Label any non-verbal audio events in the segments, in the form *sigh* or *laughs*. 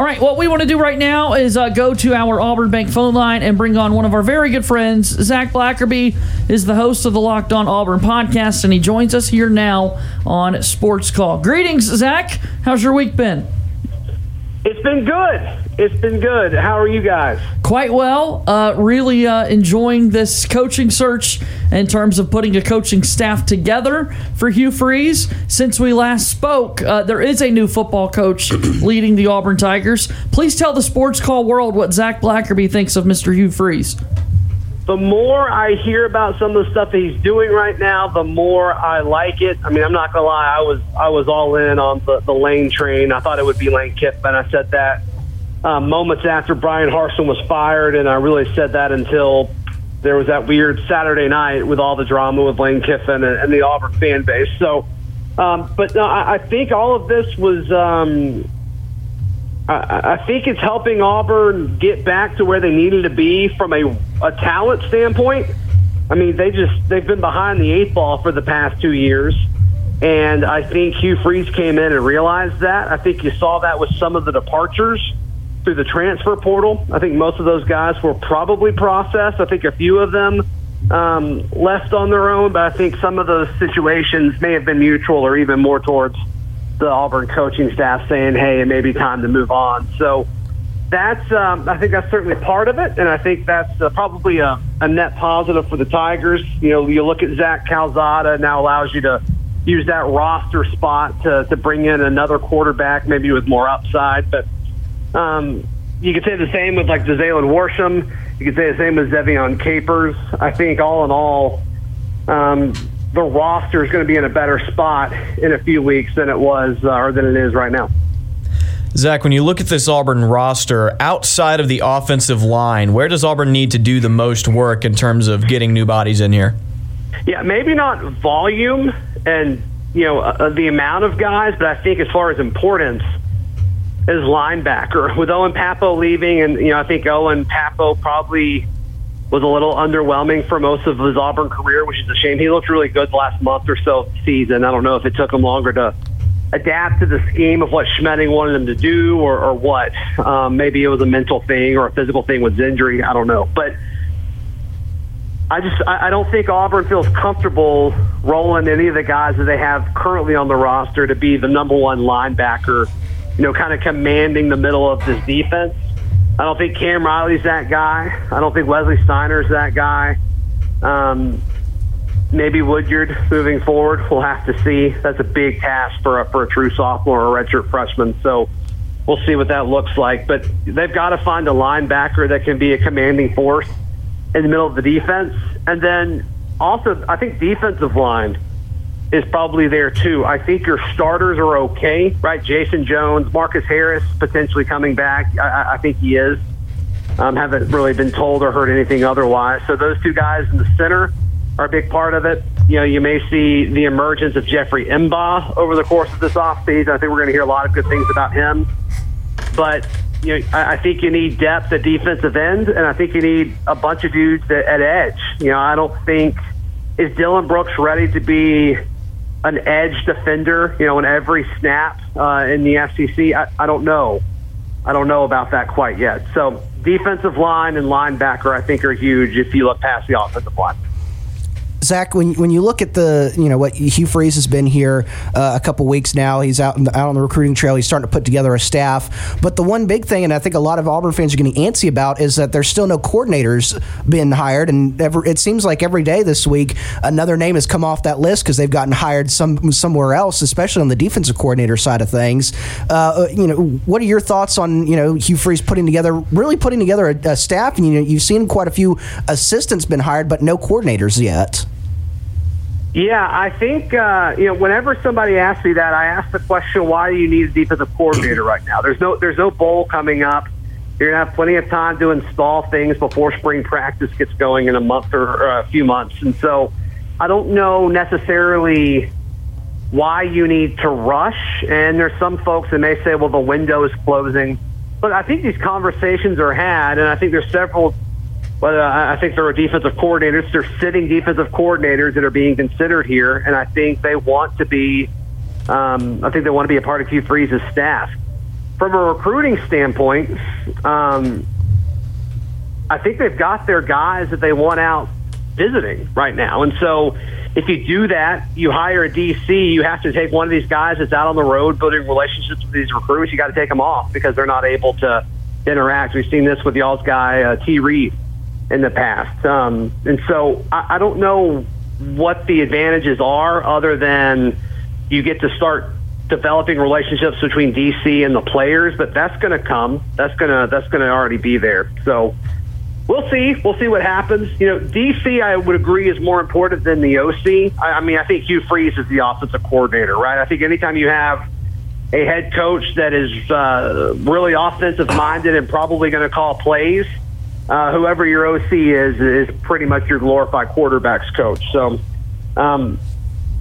All right, what we want to do right now is uh, go to our Auburn Bank phone line and bring on one of our very good friends. Zach Blackerby is the host of the Locked On Auburn podcast, and he joins us here now on Sports Call. Greetings, Zach. How's your week been? It's been good. It's been good. How are you guys? Quite well. Uh, really uh, enjoying this coaching search in terms of putting a coaching staff together for Hugh Freeze. Since we last spoke, uh, there is a new football coach *clears throat* leading the Auburn Tigers. Please tell the sports call world what Zach Blackerby thinks of Mr. Hugh Freeze. The more I hear about some of the stuff that he's doing right now, the more I like it. I mean, I'm not gonna lie, I was I was all in on the, the Lane train. I thought it would be Lane Kiffin. I said that um, moments after Bryan Harsin was fired, and I really said that until there was that weird Saturday night with all the drama with Lane Kiffin and, and the Auburn fan base. So, um, but no, I, I think all of this was. Um, I, I think it's helping Auburn get back to where they needed to be from a, a talent standpoint. I mean, they just they've been behind the eight ball for the past two years. And I think Hugh Freeze came in and realized that. I think you saw that with some of the departures through the transfer portal. I think most of those guys were probably processed. I think a few of them um, left on their own, but I think some of those situations may have been mutual or even more towards the Auburn coaching staff saying, "Hey, it may be time to move on." So that's um, I think that's certainly part of it, and I think that's uh, probably a, a net positive for the Tigers. You know, you look at Zach Calzada now allows you to use that roster spot to to bring in another quarterback, maybe with more upside, but um, you could say the same with like Jalen Worsham. You could say the same with Zevian Capers. I think all in all, um, the roster is going to be in a better spot in a few weeks than it was uh, or than it is right now. Zach, when you look at this Auburn roster, outside of the offensive line, where does Auburn need to do the most work in terms of getting new bodies in here? Yeah, maybe not volume and you know uh, the amount of guys, but I think as far as importance, is linebacker. *laughs* With Owen Pappoe leaving, and you know, I think Owen Pappoe probably was a little underwhelming for most of his Auburn career, which is a shame. He looked really good the last month or so of the season. I don't know if it took him longer to adapt to the scheme of what Schmedding wanted him to do, or, or what. Um, maybe it was a mental thing or a physical thing with his injury. I don't know, but. I just I don't think Auburn feels comfortable rolling any of the guys that they have currently on the roster to be the number one linebacker you know, kind of commanding the middle of this defense. I don't think Cam Riley's that guy. I don't think Wesley Steiner's that guy. Um, maybe Woodyard moving forward. We'll have to see. That's a big task for a, for a true sophomore or a redshirt freshman. So we'll see what that looks like. But they've got to find a linebacker that can be a commanding force in the middle of the defense. And then also, I think defensive line is probably there too. I think your starters are okay, right? Jason Jones, Marcus Harris potentially coming back. I, I think he is. Um, haven't really been told or heard anything otherwise. So those two guys in the center are a big part of it. You know, you may see the emergence of Jeffrey M'ba over the course of this offseason. I think we're going to hear a lot of good things about him. But you know, I, think you need depth at defensive end, and I think you need a bunch of dudes at edge. You know, I don't think is Dylan Brooks ready to be an edge defender, you know, in every snap uh, in the SEC. I, I don't know. I don't know about that quite yet. So defensive line and linebacker, I think, are huge if you look past the offensive line. Zach, when when you look at the you know what Hugh Freeze has been here uh, a couple weeks now, he's out the, out on the recruiting trail. He's starting to put together a staff. But the one big thing, and I think a lot of Auburn fans are getting antsy about, is that there's still no coordinators been hired, and it seems like every day this week another name has come off that list because they've gotten hired some somewhere else, especially on the defensive coordinator side of things. Uh, uh you know, what are your thoughts on you know Hugh Freeze putting together, really putting together a, a staff? And you know, you've seen quite a few assistants been hired, but no coordinators yet. Yeah, I think uh, you know. Whenever somebody asks me that, I ask the question, "Why do you need a defensive coordinator right now?" There's no, there's no bowl coming up. You're gonna have plenty of time to install things before spring practice gets going in a month or, or a few months, and so I don't know necessarily why you need to rush. And there's some folks that may say, "Well, the window is closing," but I think these conversations are had, and I think there's several but uh, I think there are defensive coordinators. They're sitting defensive coordinators that are being considered here, and I think they want to be. Um, I think they want to be a part of Hugh Freeze's staff. from a recruiting standpoint, um, I think they've got their guys that they want out visiting right now. And so if you do that, you hire a DC, you have to take one of these guys that's out on the road building relationships with these recruits. You got to take them off because they're not able to interact. We've seen this with y'all's guy, uh, T. Reed, in the past. Um, and so I, I don't know what the advantages are other than you get to start developing relationships between DC and the players, but that's going to come. That's going to that's going to already be there. So we'll see. We'll see what happens. You know, DC, I would agree, is more important than the OC. I, I mean, I think Hugh Freeze is the offensive coordinator, right? I think anytime you have a head coach that is uh, really offensive minded and probably going to call plays, uh, whoever your OC is, is pretty much your glorified quarterbacks coach. So, um,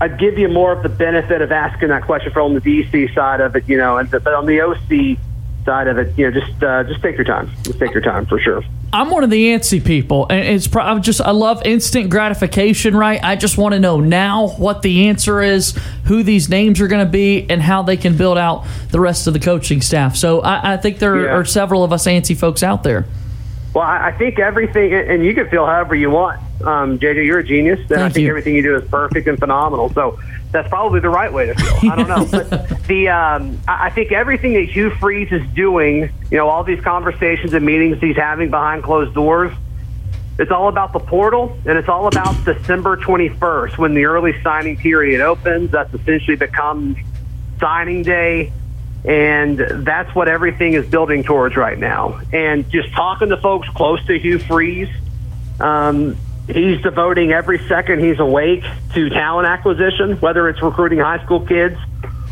I'd give you more of the benefit of asking that question from the DC side of it, you know, and but on the OC side of it, you know, just uh, just take your time. Just take your time for sure. I'm one of the antsy people, and it's pro- I'm just I love instant gratification, right? I just want to know now what the answer is, who these names are going to be, and how they can build out the rest of the coaching staff. So I, I think there Yeah. are several of us antsy folks out there. Well, I I think everything, and you can feel however you want. Um, JJ, you're a genius, and I think you. everything you do is perfect and phenomenal. So that's probably the right way to feel. I don't know, *laughs* but the um, I I think everything that Hugh Freeze is doing, you know, all these conversations and meetings he's having behind closed doors, it's all about the portal, and it's all about December 21st when the early signing period opens. That's essentially becomes signing day and that's what everything is building towards right now. And just talking to folks close to Hugh Freeze, um, he's devoting every second he's awake to talent acquisition, whether it's recruiting high school kids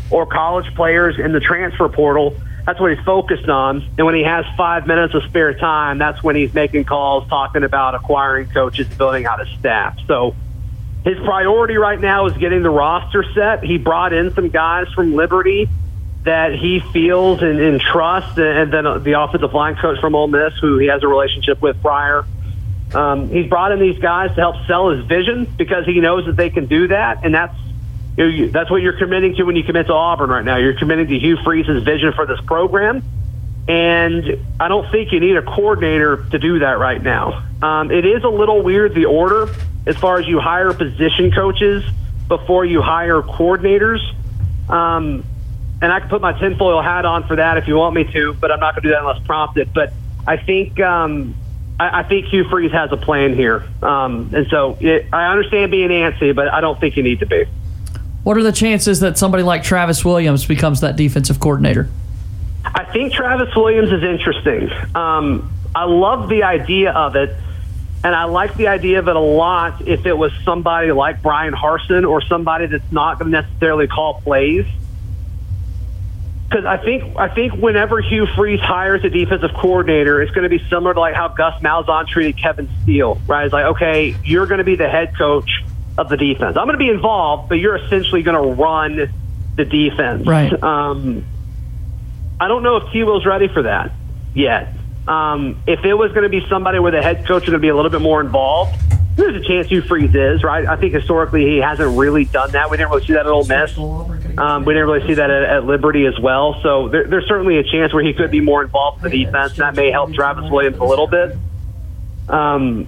or college players in the transfer portal. That's what he's focused on. And when he has five minutes of spare time, that's when he's making calls, talking about acquiring coaches, building out his staff. So his priority right now is getting the roster set. He brought in some guys from Liberty that he feels and, and trusts, and then the offensive line coach from Ole Miss, who he has a relationship with prior. Um, he's brought in these guys to help sell his vision because he knows that they can do that, and that's you know, you, that's what you're committing to when you commit to Auburn right now. You're committing to Hugh Freeze's vision for this program, and I don't think you need a coordinator to do that right now. Um, it is a little weird the order as far as you hire position coaches before you hire coordinators. Um, and I can put my tinfoil hat on for that if you want me to, but I'm not going to do that unless prompted. But I think um, I, I think Hugh Freeze has a plan here, um, and so it, I understand being antsy, but I don't think you need to be. What are the chances that somebody like Travis Williams becomes that defensive coordinator? I think Travis Williams is interesting. Um, I love the idea of it, and I like the idea of it a lot if it was somebody like Bryan Harsin or somebody that's not going to necessarily call plays. Because I think I think whenever Hugh Freeze hires a defensive coordinator, it's going to be similar to like how Gus Malzahn treated Kevin Steele, right? It's like, okay, you're going to be the head coach of the defense. I'm going to be involved, but you're essentially going to run the defense. Right. Um, I don't know if T. Will's ready for that yet. Um, if it was going to be somebody where the head coach is going to be a little bit more involved, there's a chance Hugh Freeze is right. I think historically he hasn't really done that. We didn't really see that at Ole Miss. Um, we didn't really see that at, at Liberty as well. So there, there's certainly a chance where he could be more involved in the defense. That may help Travis Williams a little bit. Um,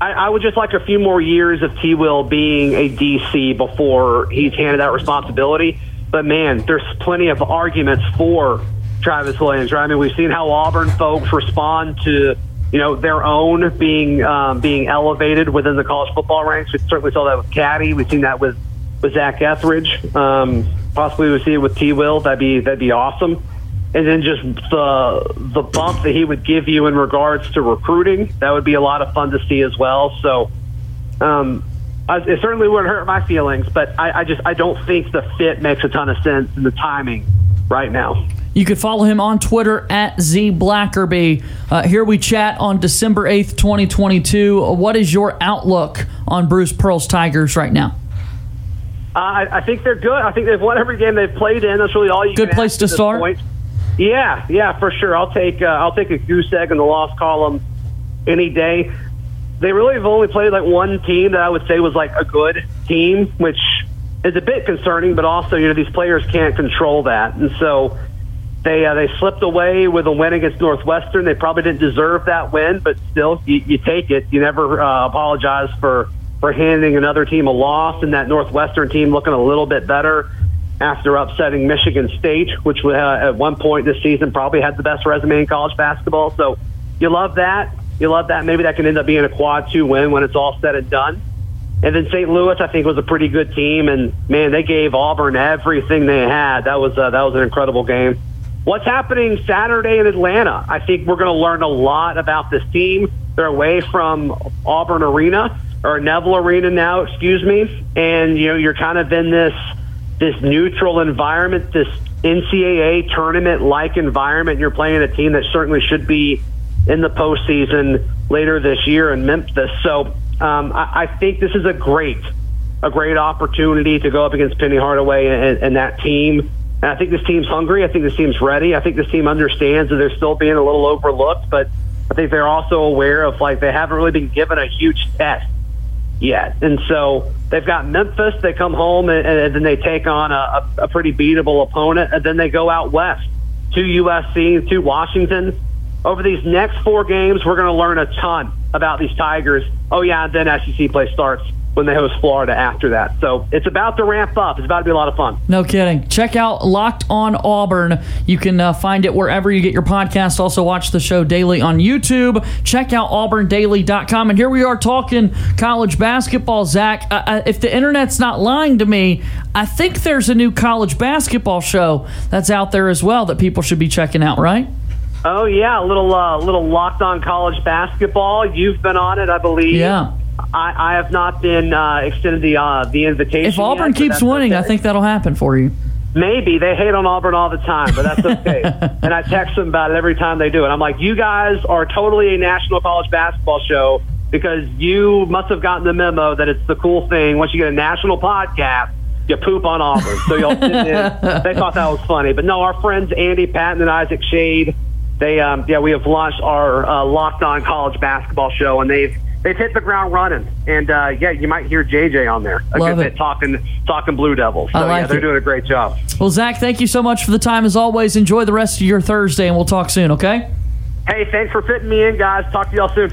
I, I would just like a few more years of T. Will being a DC before he's handed that responsibility. But man, there's plenty of arguments for Travis Williams. Right? I mean, we've seen how Auburn folks respond to you know their own being um, being elevated within the college football ranks. We certainly saw that with Caddy. We've seen that with with Zach Etheridge. Um, possibly we see it with T. Will. That'd be that'd be awesome. And then just the the bump that he would give you in regards to recruiting, that would be a lot of fun to see as well. So, um, I, it certainly wouldn't hurt my feelings, but I, I just I don't think the fit makes a ton of sense in the timing right now. You could follow him on Twitter at zblackerby. Uh, here we chat on December 8th, 2022. What is your outlook on Bruce Pearl's Tigers right now? Uh, I, I think they're good. I think they've won every game they've played in. That's really all you Good place to start? point. Yeah, yeah, for sure. I'll take uh, I'll take a goose egg in the loss column any day. They really have only played like one team that I would say was like a good team, which is a bit concerning. But also, you know, these players can't control that, and so They uh, they slipped away with a win against Northwestern. They probably didn't deserve that win, but still, you, you take it. You never uh, apologize for for handing another team a loss, and that Northwestern team looking a little bit better after upsetting Michigan State, which uh, at one point this season probably had the best resume in college basketball. So you love that. You love that. Maybe that can end up being a quad two win when it's all said and done. And then St. Louis, I think, was a pretty good team, and man, they gave Auburn everything they had. That was uh, that was an incredible game. What's happening Saturday in Atlanta? I think we're going to learn a lot about this team. They're away from Auburn Arena or Neville Arena now, excuse me, and you know you're kind of in this this neutral environment, this NCAA tournament like environment. You're playing a team that certainly should be in the postseason later this year in Memphis. So um, I, I think this is a great a great opportunity to go up against Penny Hardaway and, and that team. And I think this team's hungry. I think this team's ready. I think this team understands that they're still being a little overlooked, but I think they're also aware of like they haven't really been given a huge test yet. And so they've got Memphis. They come home and, and then they take on a, a pretty beatable opponent, and then they go out west to USC, to Washington. Over these next four games, we're going to learn a ton about these Tigers. Oh yeah, then SEC play starts when they host Florida after that. So it's about to ramp up. It's about to be a lot of fun. No kidding. Check out Locked on Auburn. You can uh, find it wherever you get your podcast. Also, watch the show daily on YouTube. Check out auburndaily.com. And here we are talking college basketball, Zach. Uh, uh, if the internet's not lying to me, I think there's a new college basketball show that's out there as well that people should be checking out, right? Oh yeah, a little uh, little locked on college basketball. You've been on it, I believe. Yeah. I, I have not been uh, extended the uh, the invitation. If Auburn yet, keeps winning, okay. I think that'll happen for you. Maybe they hate on Auburn all the time, but that's *laughs* okay. and I text them about it every time they do it. I'm like, you guys are totally a national college basketball show because you must have gotten the memo that it's the cool thing. Once you get a national podcast, you poop on Auburn. So y'all sit in. *laughs* They thought that was funny, but no, our friends Andy Patton and Isaac Shade, they um, yeah, we have launched our uh, Locked On College Basketball show, and they've they've hit the ground running. And uh, yeah, you might hear JJ on there a Love good it. bit talking talking Blue Devils. So I like yeah, they're it. doing a great job. Well, Zach, thank you so much for the time as always. Enjoy the rest of your Thursday, and we'll talk soon, okay? Hey, thanks for fitting me in, guys. Talk to y'all soon.